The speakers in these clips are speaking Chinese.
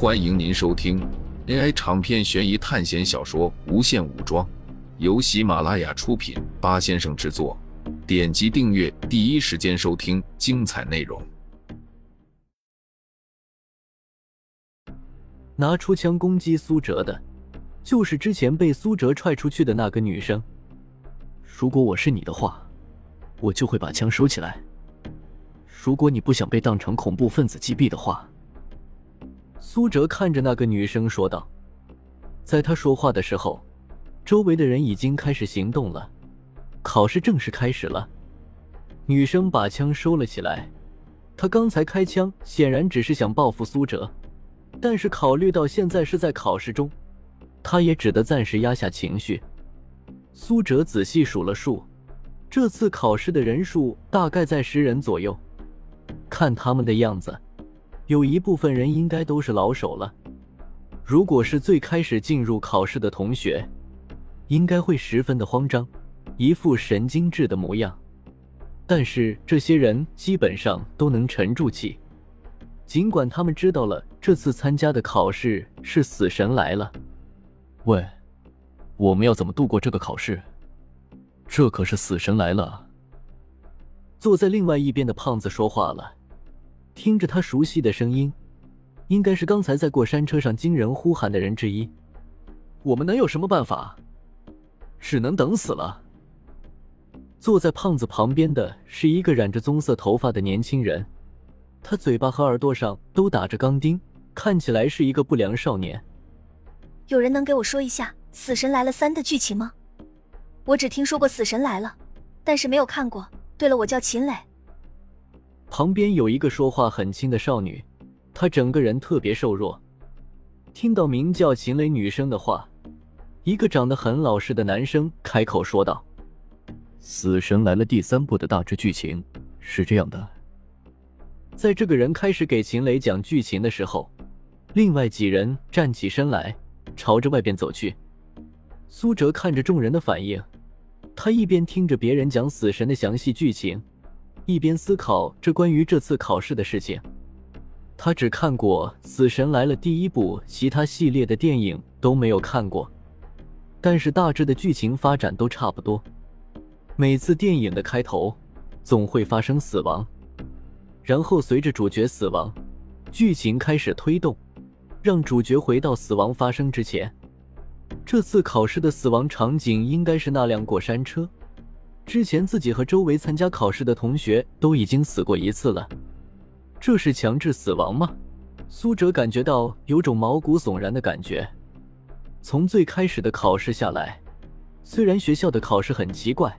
欢迎您收听 AI 长篇悬疑探险小说《无限武装》，由喜马拉雅出品，八先生制作。点击订阅，第一时间收听精彩内容。拿出枪攻击苏哲的，就是之前被苏哲踹出去的那个女生。如果我是你的话，我就会把枪收起来。如果你不想被当成恐怖分子击毙的话，苏哲看着那个女生说道。在他说话的时候，周围的人已经开始行动了。考试正式开始了。女生把枪收了起来。她刚才开枪显然只是想报复苏哲，但是考虑到现在是在考试中，她也只得暂时压下情绪。苏哲仔细数了数，这次考试的人数大概在十人左右。看他们的样子，有一部分人应该都是老手了。如果是最开始进入考试的同学，应该会十分的慌张。一副神经质的模样，但是这些人基本上都能沉住气。尽管他们知道了这次参加的考试是死神来了。喂，我们要怎么度过这个考试？这可是死神来了。坐在另外一边的胖子说话了，听着他熟悉的声音，应该是刚才在过山车上惊人呼喊的人之一。我们能有什么办法？只能等死了。坐在胖子旁边的是一个染着棕色头发的年轻人，他嘴巴和耳朵上都打着钢钉，看起来是一个不良少年。有人能给我说一下《死神来了三》的剧情吗？我只听说过《死神来了》，但是没有看过。对了，我叫秦磊。旁边有一个说话很轻的少女，她整个人特别瘦弱。听到名叫秦磊女生的话，一个长得很老实的男生开口说道。《死神来了》第三部的大致剧情是这样的：在这个人开始给秦磊讲剧情的时候，另外几人站起身来，朝着外边走去。苏哲看着众人的反应，他一边听着别人讲死神的详细剧情，一边思考这关于这次考试的事情。他只看过《死神来了》第一部，其他系列的电影都没有看过，但是大致的剧情发展都差不多。每次电影的开头，总会发生死亡，然后随着主角死亡，剧情开始推动，让主角回到死亡发生之前。这次考试的死亡场景应该是那辆过山车。之前自己和周围参加考试的同学都已经死过一次了，这是强制死亡吗？苏哲感觉到有种毛骨悚然的感觉。从最开始的考试下来，虽然学校的考试很奇怪。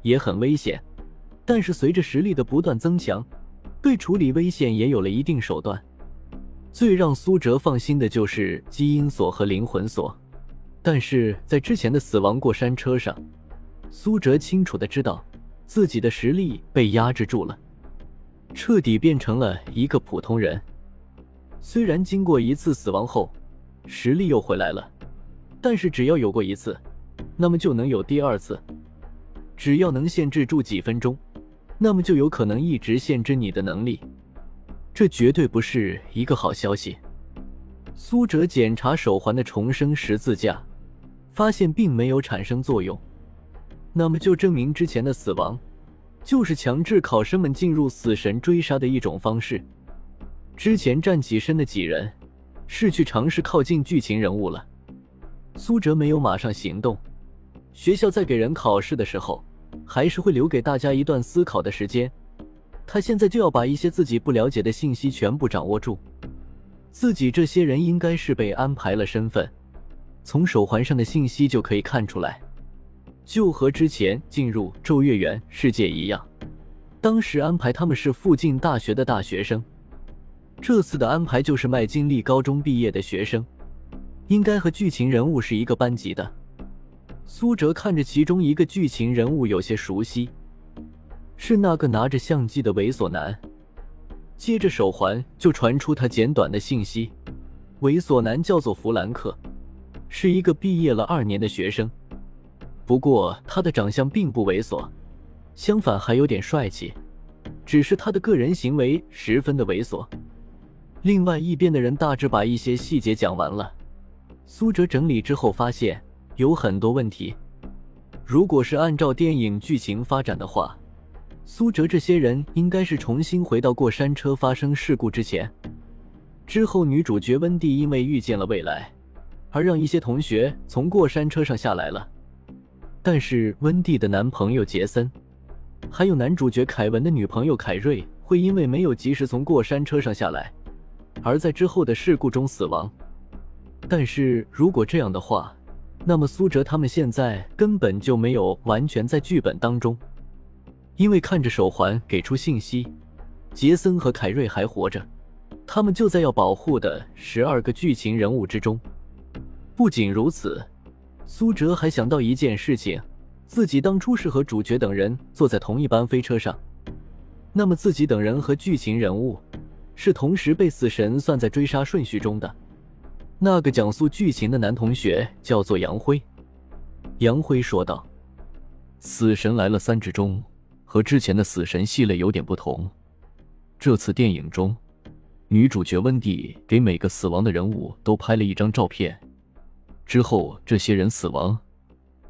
也很危险，但是随着实力的不断增强，对处理危险也有了一定手段。最让苏哲放心的就是基因锁和灵魂锁，但是在之前的死亡过山车上，苏哲清楚的知道自己的实力被压制住了，彻底变成了一个普通人。虽然经过一次死亡后，实力又回来了，但是只要有过一次，那么就能有第二次。只要能限制住几分钟，那么就有可能一直限制你的能力，这绝对不是一个好消息。苏哲检查手环的重生十字架，发现并没有产生作用，那么就证明之前的死亡就是强制考生们进入死神追杀的一种方式。之前站起身的几人是去尝试靠近剧情人物了，苏哲没有马上行动。学校在给人考试的时候。还是会留给大家一段思考的时间。他现在就要把一些自己不了解的信息全部掌握住。自己这些人应该是被安排了身份，从手环上的信息就可以看出来，就和之前进入咒月园世界一样，当时安排他们是附近大学的大学生，这次的安排就是麦金利高中毕业的学生，应该和剧情人物是一个班级的。苏哲看着其中一个剧情人物有些熟悉，是那个拿着相机的猥琐男。接着手环就传出他简短的信息：猥琐男叫做弗兰克，是一个毕业了二年的学生。不过他的长相并不猥琐，相反还有点帅气，只是他的个人行为十分的猥琐。另外一边的人大致把一些细节讲完了。苏哲整理之后发现有很多问题。如果是按照电影剧情发展的话，苏哲这些人应该是重新回到过山车发生事故之前。之后，女主角温蒂因为遇见了未来，而让一些同学从过山车上下来了。但是，温蒂的男朋友杰森，还有男主角凯文的女朋友凯瑞，会因为没有及时从过山车上下来，而在之后的事故中死亡。但是如果这样的话，那么苏哲他们现在根本就没有完全在剧本当中，因为看着手环给出信息，杰森和凯瑞还活着，他们就在要保护的十二个剧情人物之中。不仅如此。苏哲还想到一件事情，自己当初是和主角等人坐在同一班飞车上，那么自己等人和剧情人物是同时被死神算在追杀顺序中的。那个讲述剧情的男同学叫做杨辉。杨辉说道：“死神来了三之中和之前的死神系列有点不同，这次电影中，女主角温蒂给每个死亡的人物都拍了一张照片。”之后，这些人死亡，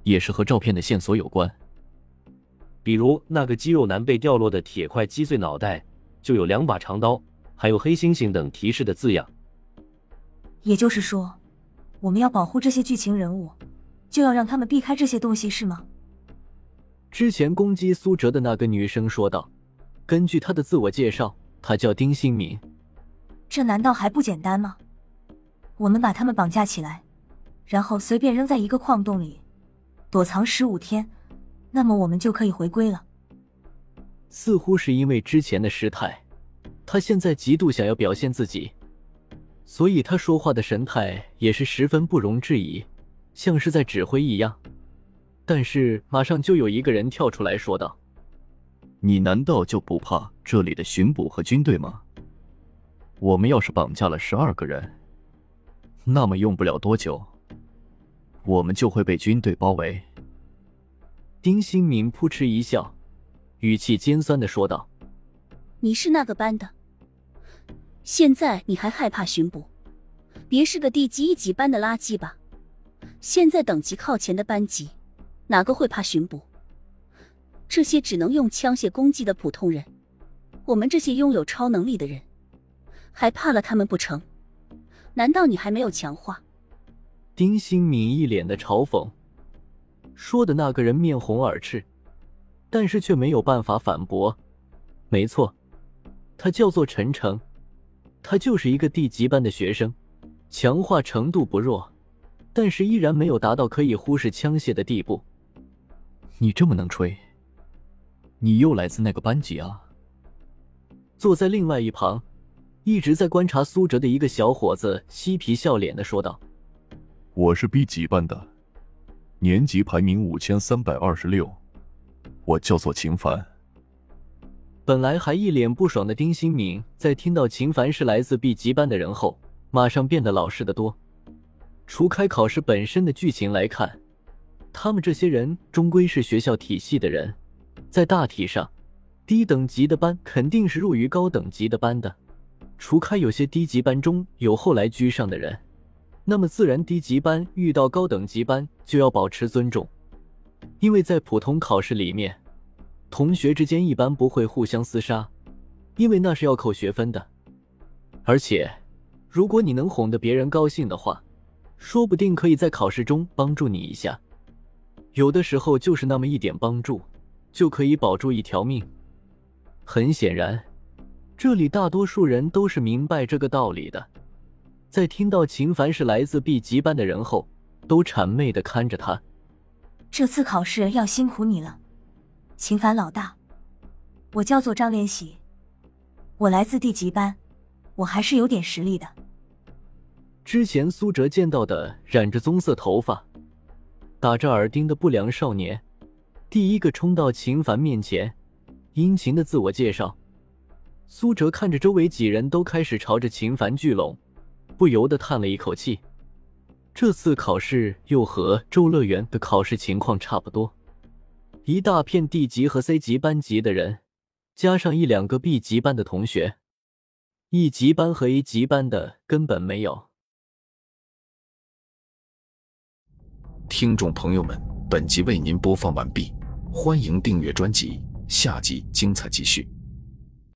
也是和照片的线索有关。比如那个肌肉男被掉落的铁块击碎脑袋，就有两把长刀，还有黑猩猩等提示的字样。也就是说，我们要保护这些剧情人物，就要让他们避开这些东西，是吗？之前攻击苏哲的那个女生说道。根据她的自我介绍，她叫丁新敏。这难道还不简单吗？我们把他们绑架起来。然后随便扔在一个矿洞里，躲藏十五天，那么我们就可以回归了。似乎是因为之前的失态，他现在极度想要表现自己，所以他说话的神态也是十分不容置疑，像是在指挥一样。但是马上就有一个人跳出来说道：“你难道就不怕这里的巡捕和军队吗？我们要是绑架了十二个人，那么用不了多久。”我们就会被军队包围。丁新民扑哧一笑，语气尖酸的说道：“你是那个班的，现在你还害怕巡捕？别是个地级一级班的垃圾吧？现在等级靠前的班级，哪个会怕巡捕？这些只能用枪械攻击的普通人，我们这些拥有超能力的人，还怕了他们不成？难道你还没有强化？”丁新敏一脸的嘲讽，说的那个人面红耳赤，但是却没有办法反驳。没错，他叫做陈诚，他就是一个地级班的学生，强化程度不弱，但是依然没有达到可以忽视枪械的地步。你这么能吹，你又来自那个班级啊？坐在另外一旁，一直在观察苏哲的一个小伙子嬉皮笑脸的说道。我是 B 级班的，年级排名五千三百二十六，我叫做秦凡。本来还一脸不爽的丁新敏，在听到秦凡是来自 B 级班的人后，马上变得老实的多。除开考试本身的剧情来看，他们这些人终归是学校体系的人，在大体上，低等级的班肯定是弱于高等级的班的。除开有些低级班中有后来居上的人。那么自然，低级班遇到高等级班就要保持尊重，因为在普通考试里面，同学之间一般不会互相厮杀，因为那是要扣学分的。而且，如果你能哄得别人高兴的话，说不定可以在考试中帮助你一下。有的时候就是那么一点帮助，就可以保住一条命。很显然，这里大多数人都是明白这个道理的。在听到秦凡是来自 B 级班的人后，都谄媚的看着他。这次考试要辛苦你了，秦凡老大。我叫做张连喜，我来自 D 级班，我还是有点实力的。之前苏哲见到的染着棕色头发、打着耳钉的不良少年，第一个冲到秦凡面前，殷勤的自我介绍。苏哲看着周围几人都开始朝着秦凡聚拢。不由得叹了一口气，这次考试又和周乐园的考试情况差不多，一大片 D 级和 C 级班级的人，加上一两个 B 级班的同学，一级班和一级班的根本没有。听众朋友们，本集为您播放完毕，欢迎订阅专辑，下集精彩继续。